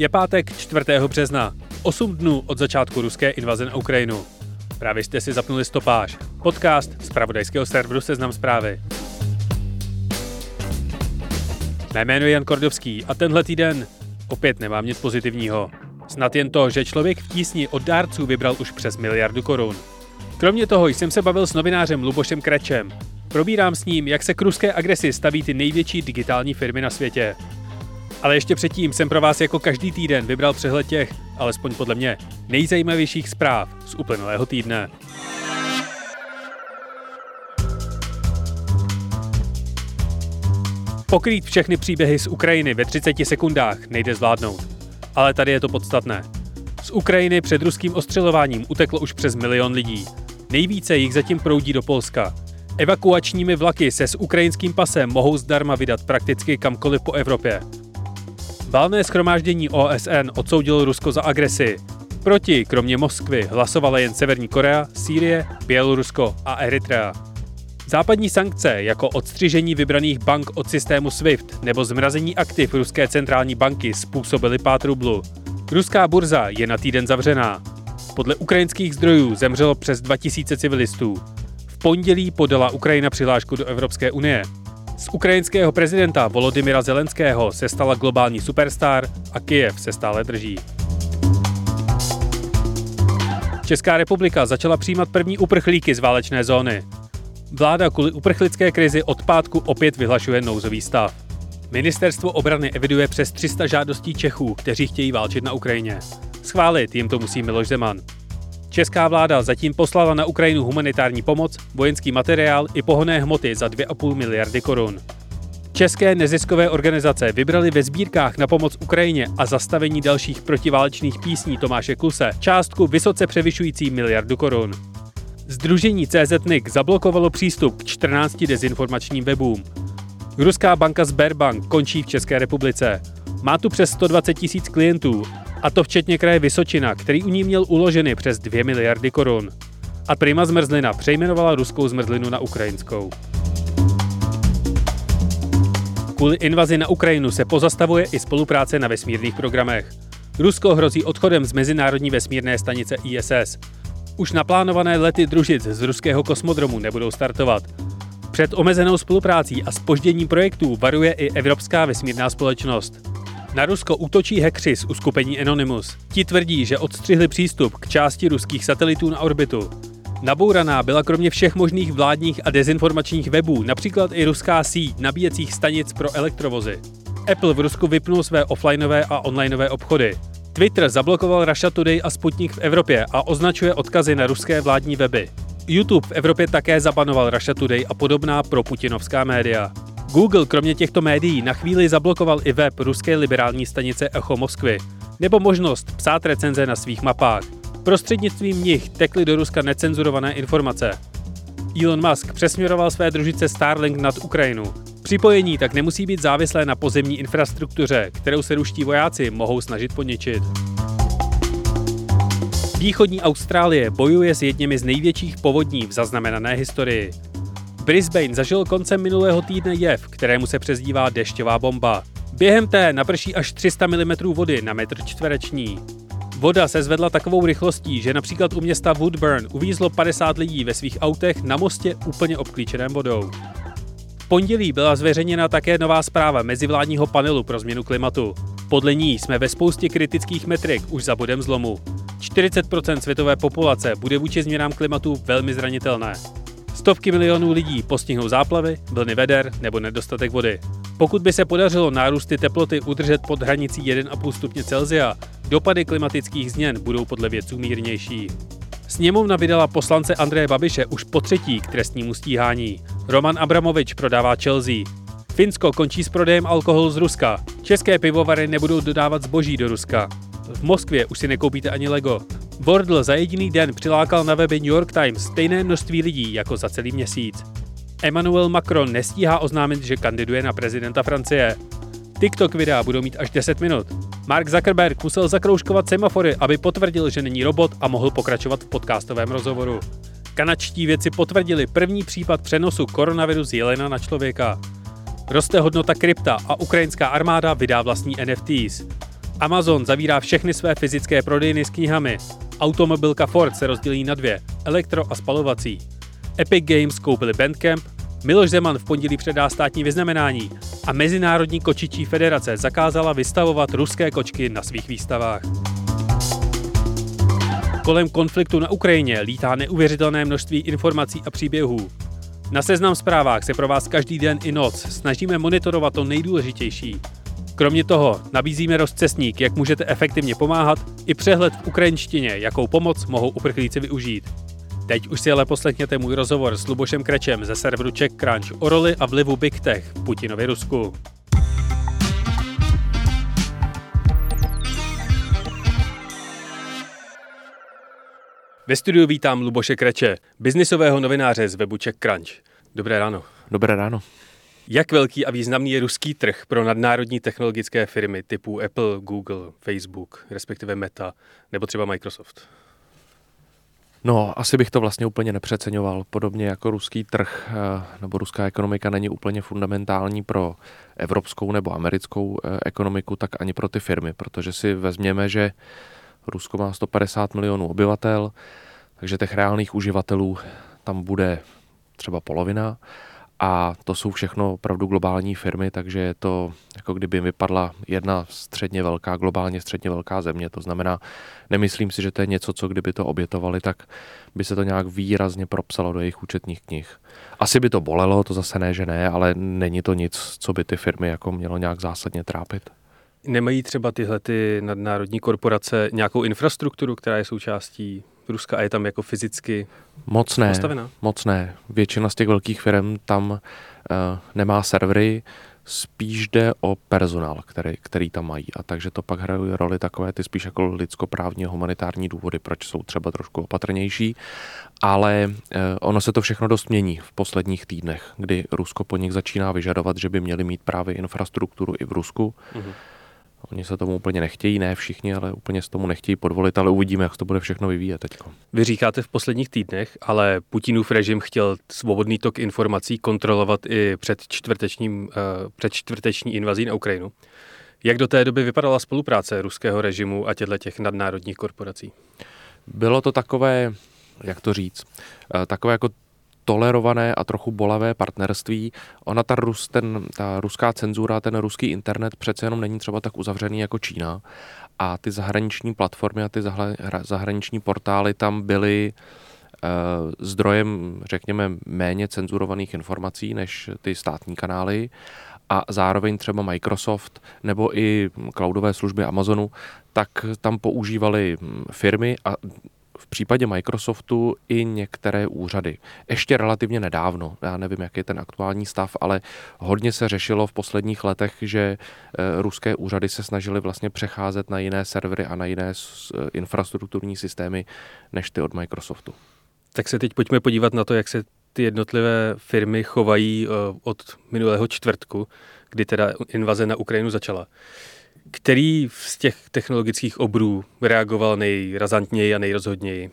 Je pátek 4. března, 8 dnů od začátku ruské invaze na Ukrajinu. Právě jste si zapnuli stopáž, podcast z pravodajského serveru Seznam zprávy. Mé jméno je Jan Kordovský a tenhle týden opět nemám nic pozitivního. Snad jen to, že člověk v tísni od dárců vybral už přes miliardu korun. Kromě toho jsem se bavil s novinářem Lubošem Krečem. Probírám s ním, jak se k ruské agresi staví ty největší digitální firmy na světě. Ale ještě předtím jsem pro vás jako každý týden vybral přehled těch, alespoň podle mě, nejzajímavějších zpráv z uplynulého týdne. Pokrýt všechny příběhy z Ukrajiny ve 30 sekundách nejde zvládnout. Ale tady je to podstatné. Z Ukrajiny před ruským ostřelováním uteklo už přes milion lidí. Nejvíce jich zatím proudí do Polska. Evakuačními vlaky se s ukrajinským pasem mohou zdarma vydat prakticky kamkoliv po Evropě. Válné schromáždění OSN odsoudilo Rusko za agresi. Proti, kromě Moskvy, hlasovala jen Severní Korea, Sýrie, Bělorusko a Eritrea. Západní sankce, jako odstřižení vybraných bank od systému SWIFT nebo zmrazení aktiv Ruské centrální banky, způsobily pát rublu. Ruská burza je na týden zavřená. Podle ukrajinských zdrojů zemřelo přes 2000 civilistů. V pondělí podala Ukrajina přihlášku do Evropské unie. Z ukrajinského prezidenta Volodymyra Zelenského se stala globální superstar a Kyjev se stále drží. Česká republika začala přijímat první uprchlíky z válečné zóny. Vláda kvůli uprchlické krizi od pátku opět vyhlašuje nouzový stav. Ministerstvo obrany eviduje přes 300 žádostí Čechů, kteří chtějí válčit na Ukrajině. Schválit jim to musí Miloš Zeman. Česká vláda zatím poslala na Ukrajinu humanitární pomoc, vojenský materiál i pohonné hmoty za 2,5 miliardy korun. České neziskové organizace vybrali ve sbírkách na pomoc Ukrajině a zastavení dalších protiválečných písní Tomáše Kluse částku vysoce převyšující miliardu korun. Združení CZNIC zablokovalo přístup k 14 dezinformačním webům. Ruská banka Sberbank končí v České republice. Má tu přes 120 tisíc klientů a to včetně kraje Vysočina, který u ní měl uloženy přes 2 miliardy korun. A Prima Zmrzlina přejmenovala ruskou zmrzlinu na ukrajinskou. Kvůli invazi na Ukrajinu se pozastavuje i spolupráce na vesmírných programech. Rusko hrozí odchodem z Mezinárodní vesmírné stanice ISS. Už naplánované lety družic z ruského kosmodromu nebudou startovat. Před omezenou spoluprácí a spožděním projektů varuje i Evropská vesmírná společnost. Na Rusko útočí hekři z uskupení Anonymous. Ti tvrdí, že odstřihli přístup k části ruských satelitů na orbitu. Nabouraná byla kromě všech možných vládních a dezinformačních webů například i ruská síť nabíjecích stanic pro elektrovozy. Apple v Rusku vypnul své offlineové a onlineové obchody. Twitter zablokoval Russia Today a Sputnik v Evropě a označuje odkazy na ruské vládní weby. YouTube v Evropě také zabanoval Russia Today a podobná proputinovská média. Google kromě těchto médií na chvíli zablokoval i web ruské liberální stanice Echo Moskvy, nebo možnost psát recenze na svých mapách. Prostřednictvím nich tekly do Ruska necenzurované informace. Elon Musk přesměroval své družice Starlink nad Ukrajinu. Připojení tak nemusí být závislé na pozemní infrastruktuře, kterou se ruští vojáci mohou snažit poničit. Východní Austrálie bojuje s jedněmi z největších povodní v zaznamenané historii. Brisbane zažil koncem minulého týdne jev, kterému se přezdívá dešťová bomba. Během té naprší až 300 mm vody na metr čtvereční. Voda se zvedla takovou rychlostí, že například u města Woodburn uvízlo 50 lidí ve svých autech na mostě úplně obklíčeném vodou. V pondělí byla zveřejněna také nová zpráva mezivládního panelu pro změnu klimatu. Podle ní jsme ve spoustě kritických metrik už za bodem zlomu. 40% světové populace bude vůči změnám klimatu velmi zranitelné. Stovky milionů lidí postihnou záplavy, vlny veder nebo nedostatek vody. Pokud by se podařilo nárůsty teploty udržet pod hranicí 1,5 stupně Celsia, dopady klimatických změn budou podle vědců mírnější. Sněmovna vydala poslance Andreje Babiše už po třetí k trestnímu stíhání. Roman Abramovič prodává Chelsea. Finsko končí s prodejem alkoholu z Ruska. České pivovary nebudou dodávat zboží do Ruska. V Moskvě už si nekoupíte ani Lego. Wordle za jediný den přilákal na weby New York Times stejné množství lidí jako za celý měsíc. Emmanuel Macron nestíhá oznámit, že kandiduje na prezidenta Francie. TikTok videa budou mít až 10 minut. Mark Zuckerberg musel zakroužkovat semafory, aby potvrdil, že není robot a mohl pokračovat v podcastovém rozhovoru. Kanačtí věci potvrdili první případ přenosu koronaviru z jelena na člověka. Roste hodnota krypta a ukrajinská armáda vydá vlastní NFTs. Amazon zavírá všechny své fyzické prodejny s knihami. Automobilka Ford se rozdělí na dvě, elektro a spalovací. Epic Games koupili Bandcamp, Miloš Zeman v pondělí předá státní vyznamenání a Mezinárodní kočičí federace zakázala vystavovat ruské kočky na svých výstavách. Kolem konfliktu na Ukrajině lítá neuvěřitelné množství informací a příběhů. Na seznam zprávách se pro vás každý den i noc snažíme monitorovat to nejdůležitější. Kromě toho nabízíme rozcestník, jak můžete efektivně pomáhat, i přehled v ukrajinštině, jakou pomoc mohou uprchlíci využít. Teď už si ale poslechněte můj rozhovor s Lubošem Krečem ze serveru CheckCrunch o roli a vlivu Big Tech v Putinově Rusku. Ve studiu vítám Luboše Kreče, biznisového novináře z webu CheckCrunch. Dobré ráno. Dobré ráno. Jak velký a významný je ruský trh pro nadnárodní technologické firmy typu Apple, Google, Facebook, respektive Meta nebo třeba Microsoft? No, asi bych to vlastně úplně nepřeceňoval. Podobně jako ruský trh eh, nebo ruská ekonomika není úplně fundamentální pro evropskou nebo americkou eh, ekonomiku, tak ani pro ty firmy, protože si vezměme, že Rusko má 150 milionů obyvatel, takže těch reálných uživatelů tam bude třeba polovina a to jsou všechno opravdu globální firmy, takže je to jako kdyby vypadla jedna středně velká, globálně středně velká země. To znamená, nemyslím si, že to je něco, co kdyby to obětovali, tak by se to nějak výrazně propsalo do jejich účetních knih. Asi by to bolelo, to zase ne, že ne, ale není to nic, co by ty firmy jako mělo nějak zásadně trápit. Nemají třeba tyhle ty nadnárodní korporace nějakou infrastrukturu, která je součástí Ruska a je tam jako fyzicky Moc ne, postavená? moc ne. Většina z těch velkých firm tam uh, nemá servery, spíš jde o personál, který, který tam mají. A takže to pak hrají roli takové ty spíš jako lidskoprávní humanitární důvody, proč jsou třeba trošku opatrnější. Ale uh, ono se to všechno dost mění v posledních týdnech, kdy Rusko po nich začíná vyžadovat, že by měli mít právě infrastrukturu i v Rusku. Uh-huh. Oni se tomu úplně nechtějí, ne všichni, ale úplně se tomu nechtějí podvolit, ale uvidíme, jak se to bude všechno vyvíjet teď. Vy říkáte v posledních týdnech, ale Putinův režim chtěl svobodný tok informací kontrolovat i před, čtvrtečním, uh, před čtvrteční invazí na Ukrajinu. Jak do té doby vypadala spolupráce ruského režimu a těchto těch nadnárodních korporací? Bylo to takové, jak to říct, eh, takové jako tolerované a trochu bolavé partnerství. Ona, ta, Rus, ten, ta ruská cenzura, ten ruský internet přece jenom není třeba tak uzavřený jako Čína. A ty zahraniční platformy a ty zahraniční portály tam byly uh, zdrojem, řekněme, méně cenzurovaných informací než ty státní kanály a zároveň třeba Microsoft nebo i cloudové služby Amazonu, tak tam používali hm, firmy a v případě Microsoftu i některé úřady. Ještě relativně nedávno, já nevím, jaký je ten aktuální stav, ale hodně se řešilo v posledních letech, že eh, ruské úřady se snažily vlastně přecházet na jiné servery a na jiné eh, infrastrukturní systémy než ty od Microsoftu. Tak se teď pojďme podívat na to, jak se ty jednotlivé firmy chovají eh, od minulého čtvrtku, kdy teda invaze na Ukrajinu začala. Který z těch technologických obrů reagoval nejrazantněji a nejrozhodněji?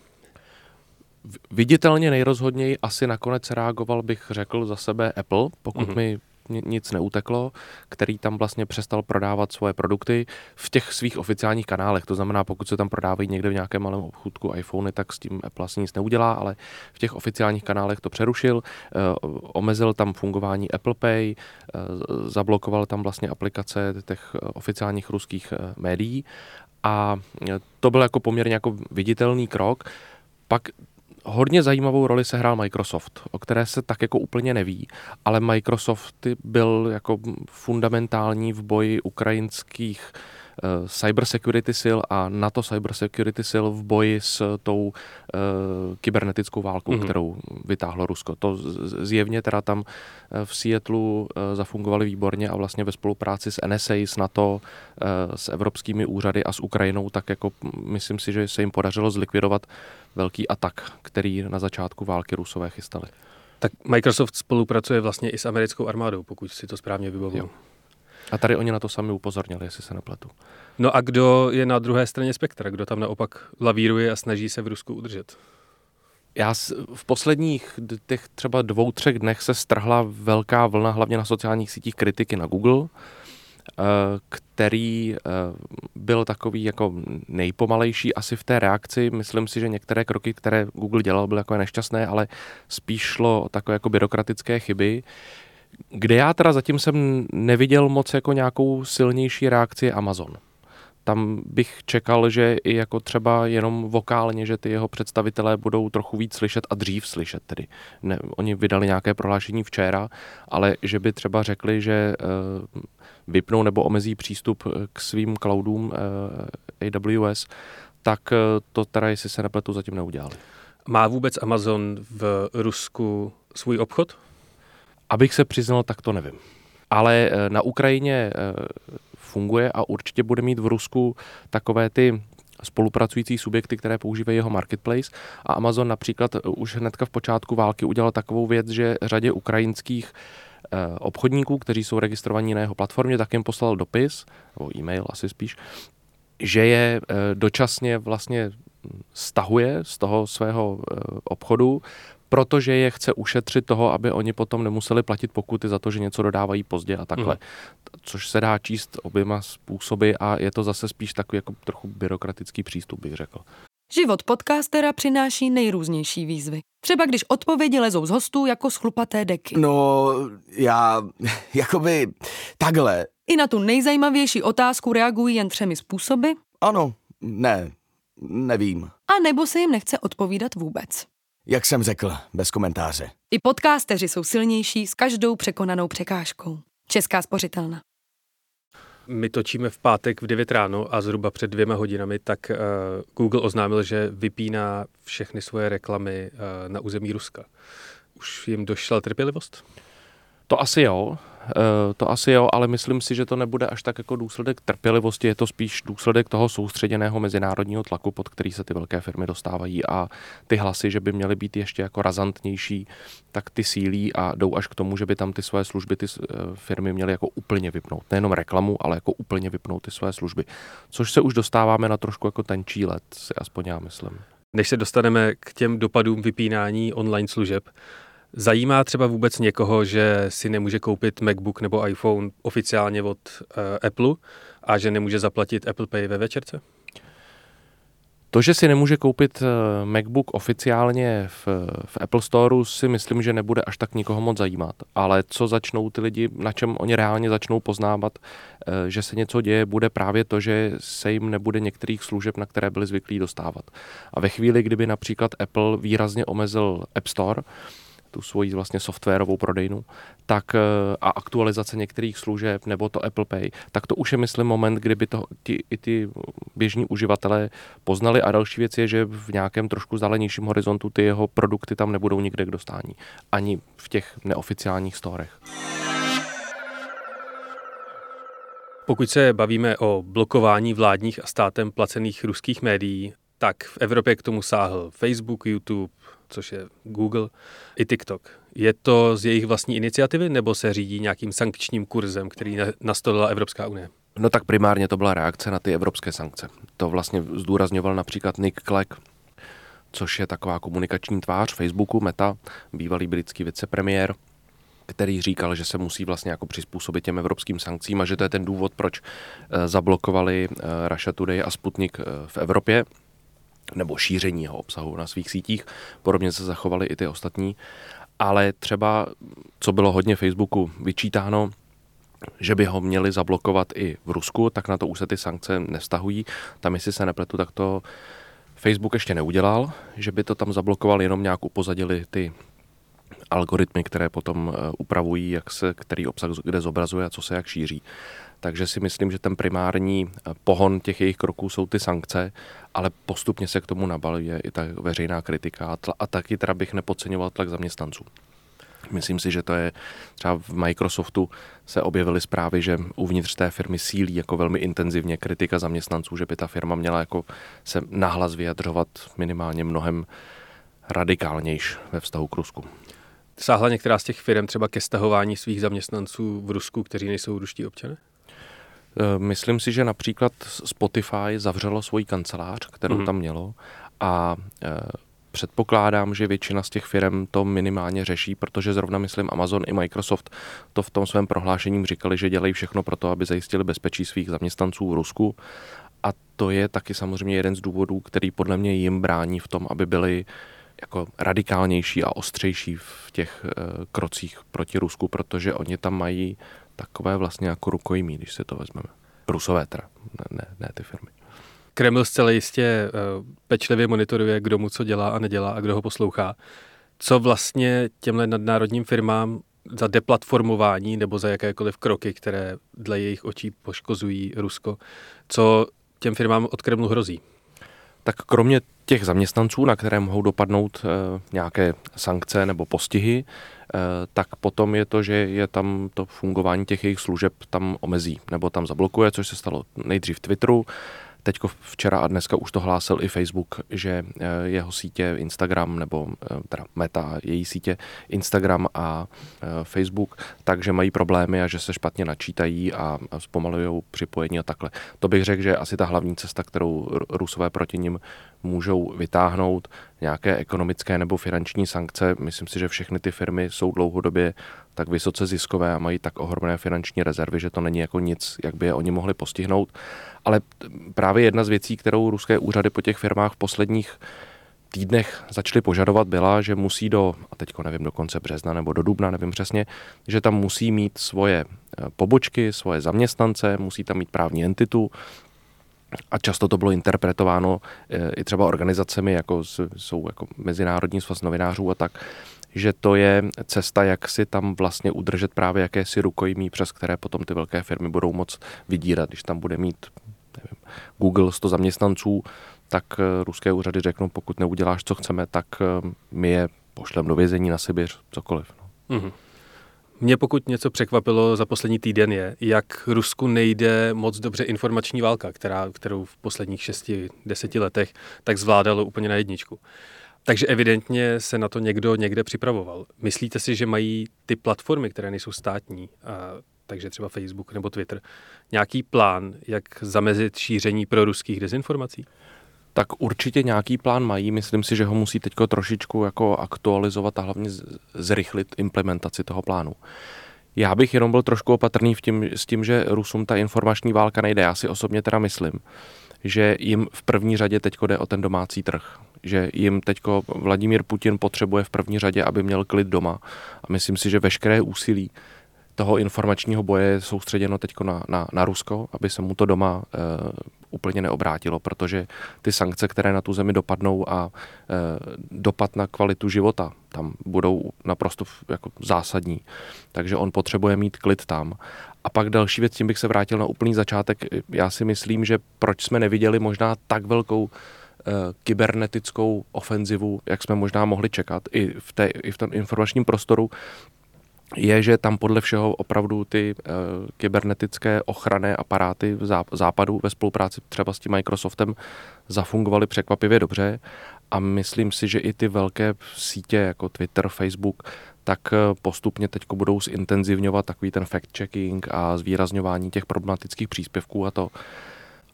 Viditelně nejrozhodněji asi nakonec reagoval, bych řekl za sebe Apple, pokud mm-hmm. mi nic neuteklo, který tam vlastně přestal prodávat svoje produkty v těch svých oficiálních kanálech. To znamená, pokud se tam prodávají někde v nějakém malém obchůdku iPhony, tak s tím Apple asi nic neudělá, ale v těch oficiálních kanálech to přerušil, eh, omezil tam fungování Apple Pay, eh, zablokoval tam vlastně aplikace těch oficiálních ruských eh, médií a to byl jako poměrně jako viditelný krok. Pak hodně zajímavou roli se hrál Microsoft, o které se tak jako úplně neví, ale Microsoft byl jako fundamentální v boji ukrajinských cybersecurity sil a NATO cybersecurity sil v boji s tou uh, kybernetickou válkou, mm-hmm. kterou vytáhlo Rusko. To zjevně teda tam eh, v Seattleu uh, zafungovali výborně a vlastně ve spolupráci s NSA, s NATO, s evropskými úřady a s Ukrajinou, tak jako myslím si, že se jim podařilo zlikvidovat velký atak, který na začátku války Rusové chystali. Tak Microsoft spolupracuje vlastně i s americkou armádou, pokud si to správně vybavuju. A tady oni na to sami upozornili, jestli se nepletu. No a kdo je na druhé straně spektra? Kdo tam naopak lavíruje a snaží se v Rusku udržet? Já v posledních těch třeba dvou, třech dnech se strhla velká vlna, hlavně na sociálních sítích kritiky na Google, který byl takový jako nejpomalejší asi v té reakci. Myslím si, že některé kroky, které Google dělal, byly jako nešťastné, ale spíš šlo o takové jako byrokratické chyby. Kde já teda zatím jsem neviděl moc jako nějakou silnější reakci Amazon tam bych čekal, že i jako třeba jenom vokálně, že ty jeho představitelé budou trochu víc slyšet a dřív slyšet tedy. Ne, oni vydali nějaké prohlášení včera, ale že by třeba řekli, že uh, vypnou nebo omezí přístup k svým cloudům uh, eh, AWS, tak uh, to teda, jestli se nepletu, zatím neudělali. Má vůbec Amazon v Rusku svůj obchod? Abych se přiznal, tak to nevím. Ale na Ukrajině funguje a určitě bude mít v Rusku takové ty spolupracující subjekty, které používají jeho marketplace. A Amazon například už hnedka v počátku války udělal takovou věc, že řadě ukrajinských eh, obchodníků, kteří jsou registrovaní na jeho platformě, tak jim poslal dopis, nebo e-mail asi spíš, že je eh, dočasně vlastně stahuje z toho svého eh, obchodu, protože je chce ušetřit toho, aby oni potom nemuseli platit pokuty za to, že něco dodávají pozdě a takhle. Mm. Což se dá číst oběma způsoby a je to zase spíš takový jako trochu byrokratický přístup, bych řekl. Život podcastera přináší nejrůznější výzvy. Třeba když odpovědi lezou z hostů jako schlupaté deky. No, já, jakoby, takhle. I na tu nejzajímavější otázku reagují jen třemi způsoby. Ano, ne, nevím. A nebo se jim nechce odpovídat vůbec. Jak jsem řekl, bez komentáře. I podcasteři jsou silnější s každou překonanou překážkou. Česká spořitelna. My točíme v pátek v 9 ráno a zhruba před dvěma hodinami, tak uh, Google oznámil, že vypíná všechny svoje reklamy uh, na území Ruska. Už jim došla trpělivost? To asi jo. Eh, to asi jo, ale myslím si, že to nebude až tak jako důsledek trpělivosti, je to spíš důsledek toho soustředěného mezinárodního tlaku, pod který se ty velké firmy dostávají a ty hlasy, že by měly být ještě jako razantnější, tak ty sílí a jdou až k tomu, že by tam ty své služby ty eh, firmy měly jako úplně vypnout. Nejenom reklamu, ale jako úplně vypnout ty své služby. Což se už dostáváme na trošku jako tenčí let, si aspoň já myslím. Než se dostaneme k těm dopadům vypínání online služeb, Zajímá třeba vůbec někoho, že si nemůže koupit MacBook nebo iPhone oficiálně od uh, Apple a že nemůže zaplatit Apple Pay ve večerce? To, že si nemůže koupit eh, MacBook oficiálně v, v Apple Store, si myslím, že nebude až tak nikoho moc zajímat. Ale co začnou ty lidi, na čem oni reálně začnou poznávat, eh, že se něco děje, bude právě to, že se jim nebude některých služeb, na které byli zvyklí dostávat. A ve chvíli, kdyby například Apple výrazně omezil App Store, tu svoji vlastně softwarovou prodejnu, tak eh, a aktualizace některých služeb nebo to Apple Pay, tak to už je, myslím, moment, kdyby to ti, i ty běžní uživatelé poznali a další věc je, že v nějakém trošku zalenějším horizontu ty jeho produkty tam nebudou nikde k dostání. Ani v těch neoficiálních storech. Pokud se bavíme o blokování vládních a státem placených ruských médií, tak v Evropě k tomu sáhl Facebook, YouTube, což je Google, i TikTok. Je to z jejich vlastní iniciativy nebo se řídí nějakým sankčním kurzem, který nastolila Evropská unie? No tak primárně to byla reakce na ty evropské sankce. To vlastně zdůrazňoval například Nick Clegg, což je taková komunikační tvář Facebooku, Meta, bývalý britský vicepremiér, který říkal, že se musí vlastně jako přizpůsobit těm evropským sankcím a že to je ten důvod, proč eh, zablokovali eh, Russia Today a Sputnik eh, v Evropě nebo šíření jeho obsahu na svých sítích. Podobně se zachovaly i ty ostatní. Ale třeba, co bylo hodně Facebooku vyčítáno, že by ho měli zablokovat i v Rusku, tak na to už se ty sankce nevztahují. Tam, jestli se nepletu, tak to Facebook ještě neudělal, že by to tam zablokoval, jenom nějak upozadili ty algoritmy, které potom eh, upravují, jak se který obsah kde zobrazuje a co se jak šíří. Takže si myslím, že ten primární eh, pohon těch jejich kroků jsou ty sankce, ale postupně se k tomu nabaluje i ta veřejná kritika a, tla, a taky teda bych nepodceňoval tlak zaměstnanců. Myslím si, že to je třeba v Microsoftu se objevily zprávy, že uvnitř té firmy sílí jako velmi intenzivně kritika zaměstnanců, že by ta firma měla jako se nahlas vyjadřovat minimálně mnohem radikálnějš ve vztahu k Rusku. Sáhla některá z těch firm třeba ke stahování svých zaměstnanců v Rusku, kteří nejsou ruští občané? Eh, myslím si, že například Spotify zavřelo svoji kancelář, kterou mm. tam mělo a eh, předpokládám, že většina z těch firm to minimálně řeší, protože zrovna myslím Amazon i Microsoft to v tom svém prohlášením říkali, že dělají všechno pro to, aby zajistili bezpečí svých zaměstnanců v Rusku. A to je taky samozřejmě jeden z důvodů, který podle mě jim brání v tom, aby byli jako radikálnější a ostřejší v těch uh, krocích proti Rusku, protože oni tam mají takové vlastně jako rukojmí, když se to vezmeme. Rusové teda, ne, ne, ne ty firmy. Kreml zcela jistě uh, pečlivě monitoruje, kdo mu co dělá a nedělá a kdo ho poslouchá. Co vlastně těmhle nadnárodním firmám za deplatformování nebo za jakékoliv kroky, které dle jejich očí poškozují Rusko, co těm firmám od Kremlu hrozí? Tak kromě těch zaměstnanců, na které mohou dopadnout e, nějaké sankce nebo postihy, e, tak potom je to, že je tam to fungování těch jejich služeb tam omezí nebo tam zablokuje, což se stalo nejdřív Twitteru, Teď včera a dneska už to hlásil i Facebook, že eh, jeho sítě Instagram nebo eh, teda Meta, její sítě Instagram a eh, Facebook, takže mají problémy a že se špatně načítají a zpomalují připojení a takhle. To bych řekl, že asi ta hlavní cesta, kterou Rusové proti ním můžou vytáhnout nějaké ekonomické nebo finanční sankce. Myslím si, že všechny ty firmy jsou dlouhodobě tak vysoce ziskové a mají tak ohromné finanční rezervy, že to není jako nic, jak by je oni mohli postihnout. Ale právě jedna z věcí, kterou ruské úřady po těch firmách v posledních týdnech začaly požadovat, byla, že musí do, a teďko nevím, do konce března nebo do dubna, nevím přesně, že tam musí mít svoje eh, pobočky, svoje zaměstnance, musí tam mít právní entitu, a často to bylo interpretováno eh, i třeba organizacemi, jako jsou jako Mezinárodní svaz novinářů a tak, že to je cesta, jak si tam vlastně udržet právě jakési rukojmí, přes které potom ty velké firmy budou moc vydírat, když tam bude mít nevím, Google 100 zaměstnanců, tak eh, ruské úřady řeknou, pokud neuděláš, co chceme, tak eh, my je pošlem do vězení na Sibiř, cokoliv. No. Mm-hmm. Mě pokud něco překvapilo za poslední týden je, jak Rusku nejde moc dobře informační válka, která, kterou v posledních šesti, deseti letech tak zvládalo úplně na jedničku. Takže evidentně se na to někdo někde připravoval. Myslíte si, že mají ty platformy, které nejsou státní, takže třeba Facebook nebo Twitter, nějaký plán, jak zamezit šíření pro ruských dezinformací? tak určitě nějaký plán mají. Myslím si, že ho musí teď trošičku jako aktualizovat a hlavně zrychlit implementaci toho plánu. Já bych jenom byl trošku opatrný v tím, s tím, že Rusům ta informační válka nejde. Já si osobně teda myslím, že jim v první řadě teď jde o ten domácí trh. Že jim teď Vladimír Putin potřebuje v první řadě, aby měl klid doma. A myslím si, že veškeré úsilí toho informačního boje je soustředěno teď na, na, na Rusko, aby se mu to doma e, úplně neobrátilo, protože ty sankce, které na tu zemi dopadnou a e, dopad na kvalitu života tam budou naprosto jako zásadní. Takže on potřebuje mít klid tam. A pak další věc, tím bych se vrátil na úplný začátek. Já si myslím, že proč jsme neviděli možná tak velkou e, kybernetickou ofenzivu, jak jsme možná mohli čekat i v, té, i v tom informačním prostoru, je, že tam podle všeho opravdu ty uh, kybernetické ochranné aparáty v západu ve spolupráci třeba s tím Microsoftem zafungovaly překvapivě dobře. A myslím si, že i ty velké sítě jako Twitter, Facebook, tak eh, postupně teď budou zintenzivňovat takový ten fact-checking a zvýrazňování těch problematických příspěvků a to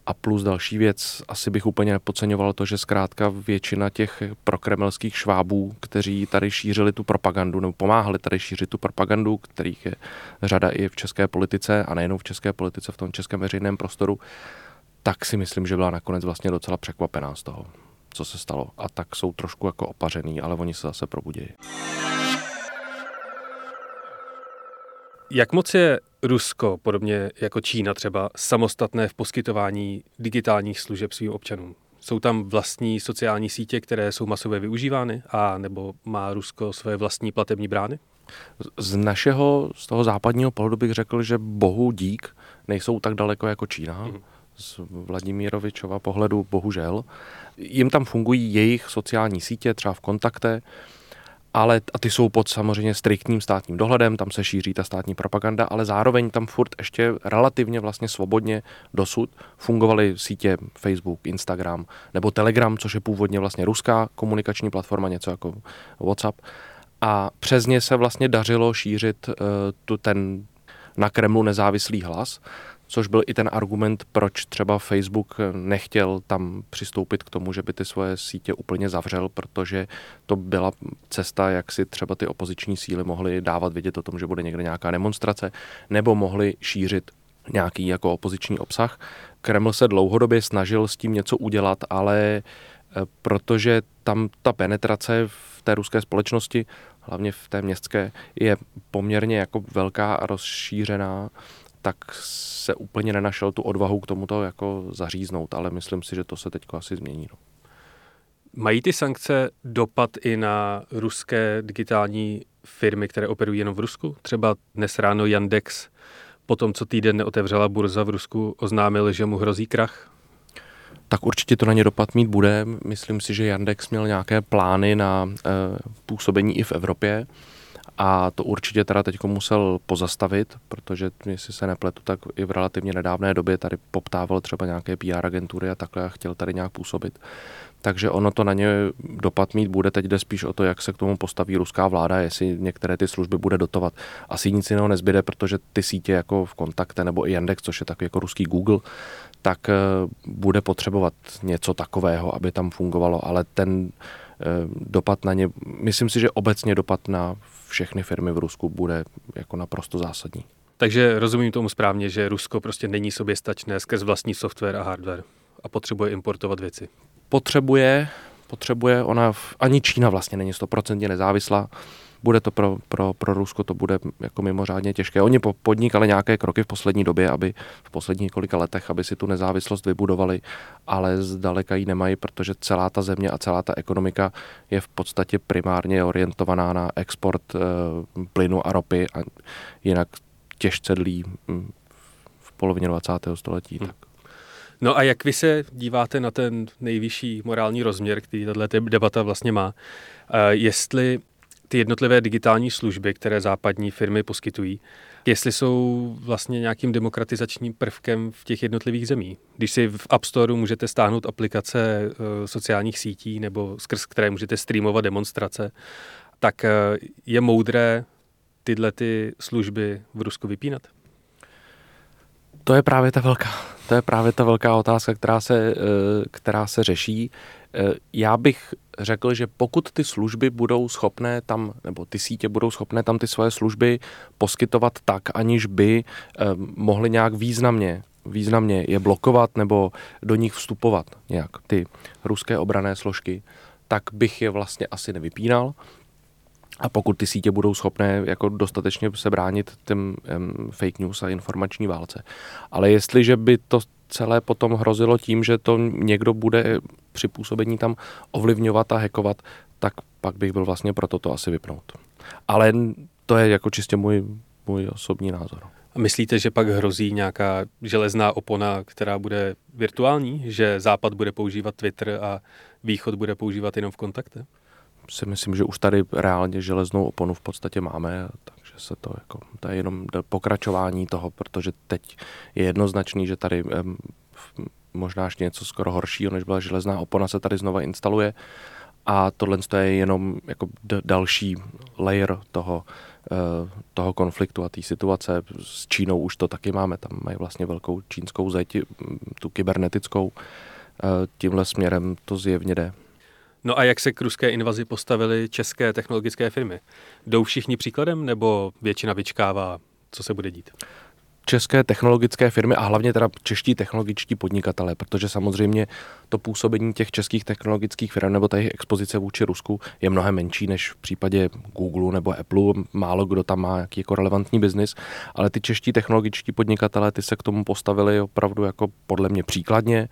a plus další věc, asi bych úplně nepodceňoval to, že zkrátka většina těch prokremelských švábů, kteří tady šířili tu propagandu, nebo pomáhali tady šířit tu propagandu, kterých je řada i v české politice, a nejenom v české politice, v tom českém veřejném prostoru, tak si myslím, že byla nakonec vlastně docela překvapená z toho, co se stalo. A tak jsou trošku jako opařený, ale oni se zase probudí. Jak moc je Rusko, podobně jako Čína třeba, samostatné v poskytování digitálních služeb svým občanům? Jsou tam vlastní sociální sítě, které jsou masově využívány, a nebo má Rusko své vlastní platební brány? Z našeho, z toho západního pohledu bych řekl, že bohu dík nejsou tak daleko jako Čína. Mm. Z Vladimírovičova pohledu bohužel. Jim tam fungují jejich sociální sítě, třeba v kontakte, ale a ty jsou pod samozřejmě striktním státním dohledem, tam se šíří ta státní propaganda, ale zároveň tam furt ještě relativně vlastně svobodně dosud fungovaly sítě Facebook, Instagram nebo Telegram, což je původně vlastně ruská komunikační platforma, něco jako WhatsApp. A přes ně se vlastně dařilo šířit uh, tu ten na Kremlu nezávislý hlas, což byl i ten argument, proč třeba Facebook nechtěl tam přistoupit k tomu, že by ty svoje sítě úplně zavřel, protože to byla cesta, jak si třeba ty opoziční síly mohly dávat vědět o tom, že bude někde nějaká demonstrace, nebo mohly šířit nějaký jako opoziční obsah. Kreml se dlouhodobě snažil s tím něco udělat, ale e, protože tam ta penetrace v té ruské společnosti, hlavně v té městské, je poměrně jako velká a rozšířená, tak se úplně nenašel tu odvahu k tomuto jako zaříznout, ale myslím si, že to se teď asi změní. No. Mají ty sankce dopad i na ruské digitální firmy, které operují jenom v Rusku? Třeba dnes ráno Yandex po tom, co týden neotevřela burza v Rusku, oznámil, že mu hrozí krach? Tak určitě to na ně dopad mít bude. Myslím si, že Yandex měl nějaké plány na e, působení i v Evropě a to určitě teda teď musel pozastavit, protože jestli se nepletu, tak i v relativně nedávné době tady poptával třeba nějaké PR agentury a takhle a chtěl tady nějak působit. Takže ono to na ně dopad mít bude. Teď jde spíš o to, jak se k tomu postaví ruská vláda, jestli některé ty služby bude dotovat. Asi nic jiného nezbyde, protože ty sítě jako v kontakte nebo i Yandex, což je takový jako ruský Google, tak eh, bude potřebovat něco takového, aby tam fungovalo, ale ten eh, dopad na ně, myslím si, že obecně dopad na všechny firmy v Rusku bude jako naprosto zásadní. Takže rozumím tomu správně, že Rusko prostě není sobě stačné skrz vlastní software a hardware a potřebuje importovat věci. Potřebuje, potřebuje, ona, ani Čína vlastně není stoprocentně nezávislá, bude to pro, pro, pro Rusko to bude jako mimořádně těžké. Oni podnikali nějaké kroky v poslední době, aby v posledních několika letech, aby si tu nezávislost vybudovali, ale zdaleka ji nemají, protože celá ta země a celá ta ekonomika je v podstatě primárně orientovaná na export e, plynu a ropy a jinak těžce dlí hm, v polovině 20. století. Hmm. Tak. No a jak vy se díváte na ten nejvyšší morální rozměr, který tato debata vlastně má? Jestli ty jednotlivé digitální služby, které západní firmy poskytují, jestli jsou vlastně nějakým demokratizačním prvkem v těch jednotlivých zemích. Když si v App Store můžete stáhnout aplikace eh, sociálních sítí nebo skrz které můžete streamovat demonstrace, tak eh, je moudré tyhle ty služby v Rusku vypínat? To je právě ta velká, to je právě ta velká otázka, která se, eh, která se řeší. Eh, já bych řekl, že pokud ty služby budou schopné tam, nebo ty sítě budou schopné tam ty svoje služby poskytovat tak, aniž by eh, mohly nějak významně významně je blokovat nebo do nich vstupovat nějak ty ruské obrané složky, tak bych je vlastně asi nevypínal. A pokud ty sítě budou schopné jako dostatečně se bránit těm fake news a informační válce. Ale jestliže by to celé potom hrozilo tím, že to někdo bude při působení tam ovlivňovat a hackovat, tak pak bych byl vlastně pro toto asi vypnout. Ale to je jako čistě můj, můj osobní názor. A myslíte, že pak hrozí nějaká železná opona, která bude virtuální? Že Západ bude používat Twitter a Východ bude používat jenom v kontakte? Si myslím, že už tady reálně železnou oponu v podstatě máme, takže se to jako, to je jenom pokračování toho, protože teď je jednoznačný, že tady možná ještě něco skoro horšího, než byla železná opona, se tady znova instaluje a tohle je jenom jako další layer toho, uh, toho konfliktu a té situace. S Čínou už to taky máme, tam mají vlastně velkou čínskou zeď, tu kybernetickou. Uh, tímhle směrem to zjevně jde. No a jak se k ruské invazi postavily české technologické firmy? Jdou všichni příkladem nebo většina vyčkává, co se bude dít? České technologické firmy a hlavně teda čeští technologičtí podnikatelé, protože samozřejmě to působení těch českých technologických firm nebo ta jejich expozice vůči Rusku je mnohem menší než v případě Google nebo Apple. Málo kdo tam má jaký jako relevantní biznis, ale ty čeští technologičtí podnikatelé ty se k tomu postavili opravdu jako podle mě příkladně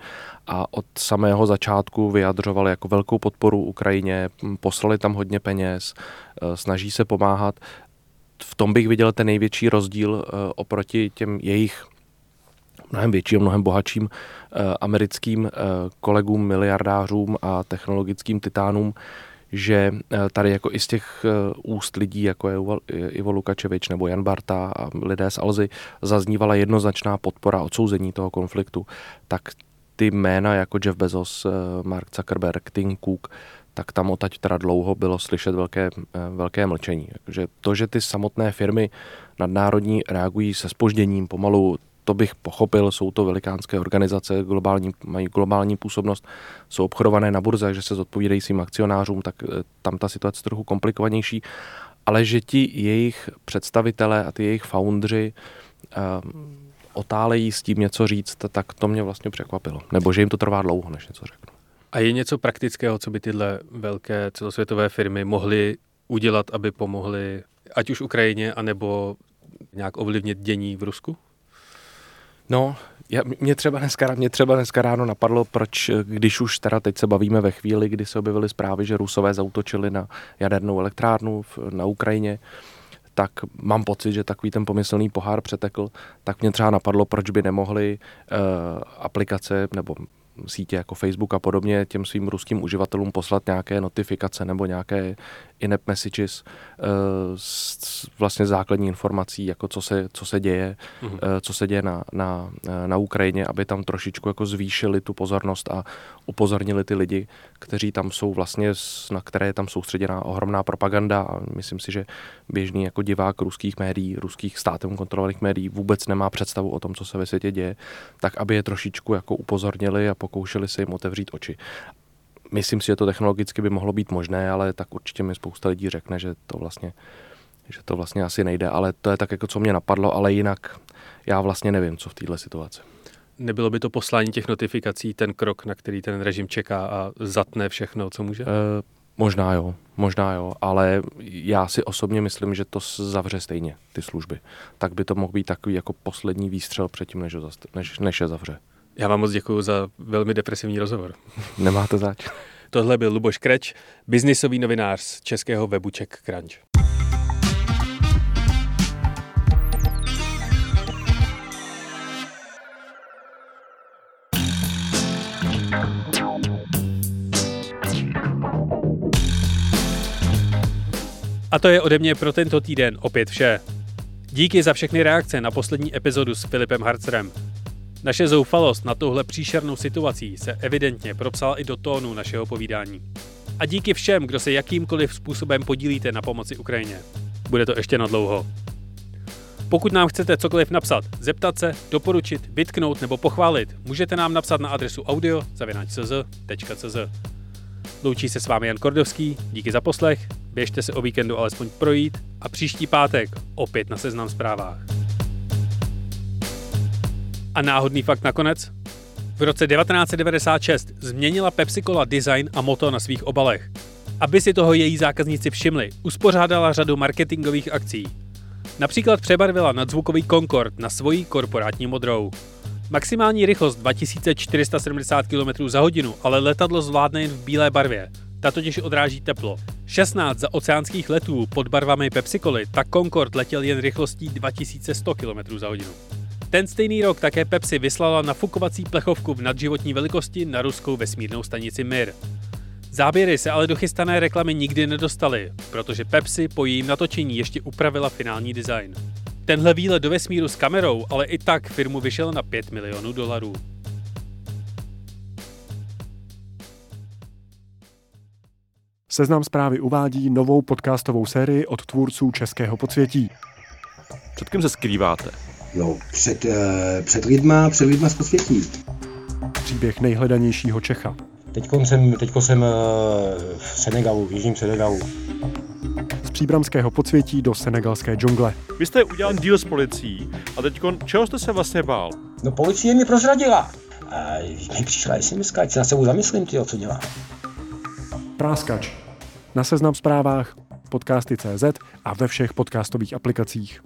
a od samého začátku vyjadřovali jako velkou podporu Ukrajině, poslali tam hodně peněz, e, snaží se pomáhat v tom bych viděl ten největší rozdíl eh, oproti těm jejich mnohem větším, mnohem bohatším eh, americkým eh, kolegům, miliardářům a technologickým titánům, že tady jako i z těch úst lidí, jako je Ivo Lukačevič nebo Jan Barta a lidé z Alzy, zaznívala jednoznačná podpora odsouzení toho konfliktu, tak ty jména jako Jeff Bezos, Mark Zuckerberg, Tim Cook, tak tam odtaď teda dlouho bylo slyšet velké, eh, velké mlčení. Takže to, že ty samotné firmy nadnárodní reagují se spožděním pomalu, to bych pochopil, jsou to velikánské organizace, globální, mají globální působnost, jsou obchodované na burze, že se zodpovídají svým akcionářům, tak eh, tam ta situace je trochu komplikovanější, ale že ti jejich představitelé a ty jejich foundři um, otálejí s tím něco říct, tak to mě vlastně překvapilo. Nebo že jim to trvá dlouho, než něco řeknu. A je něco praktického, co by tyhle velké celosvětové firmy mohly udělat, aby pomohly ať už Ukrajině, anebo nějak ovlivnit dění v Rusku? No, já, mě, třeba dneska, mě třeba dneska ráno napadlo, proč, když už teda teď se bavíme ve chvíli, kdy se objevily zprávy, že Rusové zautočili na jadernou elektrárnu v, na Ukrajině, tak mám pocit, že takový ten pomyslný pohár přetekl, tak mě třeba napadlo, proč by nemohli uh, aplikace nebo sítě jako Facebook a podobně těm svým ruským uživatelům poslat nějaké notifikace nebo nějaké in-app messages uh, s vlastně základní informací, jako co se, co se děje, mm-hmm. co se děje na, na, na Ukrajině, aby tam trošičku jako zvýšili tu pozornost a upozornili ty lidi, kteří tam jsou vlastně, na které je tam soustředěná ohromná propaganda a myslím si, že běžný jako divák ruských médií, ruských státem kontrolovaných médií vůbec nemá představu o tom, co se ve světě děje, tak aby je trošičku jako upozornili a pokoušeli se jim otevřít oči. Myslím si, že to technologicky by mohlo být možné, ale tak určitě mi spousta lidí řekne, že to vlastně že to vlastně asi nejde, ale to je tak, jako co mě napadlo, ale jinak já vlastně nevím, co v této situaci. Nebylo by to poslání těch notifikací ten krok, na který ten režim čeká a zatne všechno, co může? E, možná jo, možná jo, ale já si osobně myslím, že to zavře stejně, ty služby. Tak by to mohl být takový jako poslední výstřel předtím, než, než, než je zavře. Já vám moc děkuji za velmi depresivní rozhovor. Nemáte zač. Tohle byl Luboš Kreč, biznisový novinář z českého webu Czech Crunch. A to je ode mě pro tento týden opět vše. Díky za všechny reakce na poslední epizodu s Filipem Harcerem. Naše zoufalost na tuhle příšernou situací se evidentně propsala i do tónu našeho povídání. A díky všem, kdo se jakýmkoliv způsobem podílíte na pomoci Ukrajině. Bude to ještě na dlouho. Pokud nám chcete cokoliv napsat, zeptat se, doporučit, vytknout nebo pochválit, můžete nám napsat na adresu audio.cz.cz. Loučí se s vámi Jan Kordovský, díky za poslech, běžte se o víkendu alespoň projít a příští pátek opět na seznam zprávách. A náhodný fakt nakonec? V roce 1996 změnila Pepsi Cola design a moto na svých obalech. Aby si toho její zákazníci všimli, uspořádala řadu marketingových akcí. Například přebarvila nadzvukový Concorde na svoji korporátní modrou. Maximální rychlost 2470 km za hodinu, ale letadlo zvládne jen v bílé barvě. Ta totiž odráží teplo. 16 za oceánských letů pod barvami Pepsi Coly, tak Concorde letěl jen rychlostí 2100 km za hodinu. Ten stejný rok také Pepsi vyslala nafukovací plechovku v nadživotní velikosti na ruskou vesmírnou stanici Mir. Záběry se ale do chystané reklamy nikdy nedostaly, protože Pepsi po jejím natočení ještě upravila finální design. Tenhle výlet do vesmíru s kamerou ale i tak firmu vyšel na 5 milionů dolarů. Seznam zprávy uvádí novou podcastovou sérii od tvůrců Českého podsvětí. Před kým se skrýváte? No, před, uh, před lidma, před lidma z posvětí. Příběh nejhledanějšího Čecha. Teďko jsem, teďko jsem uh, v Senegalu, v jižním Senegalu. Z příbramského podsvětí do senegalské džungle. Vy jste udělal díl s policií a teď čeho jste se vlastně bál? No policie mě prozradila. A mi přišla SMS, ať se na sebou zamyslím, tyjo, co dělá. Práskač. Na seznam zprávách, podcasty.cz a ve všech podcastových aplikacích.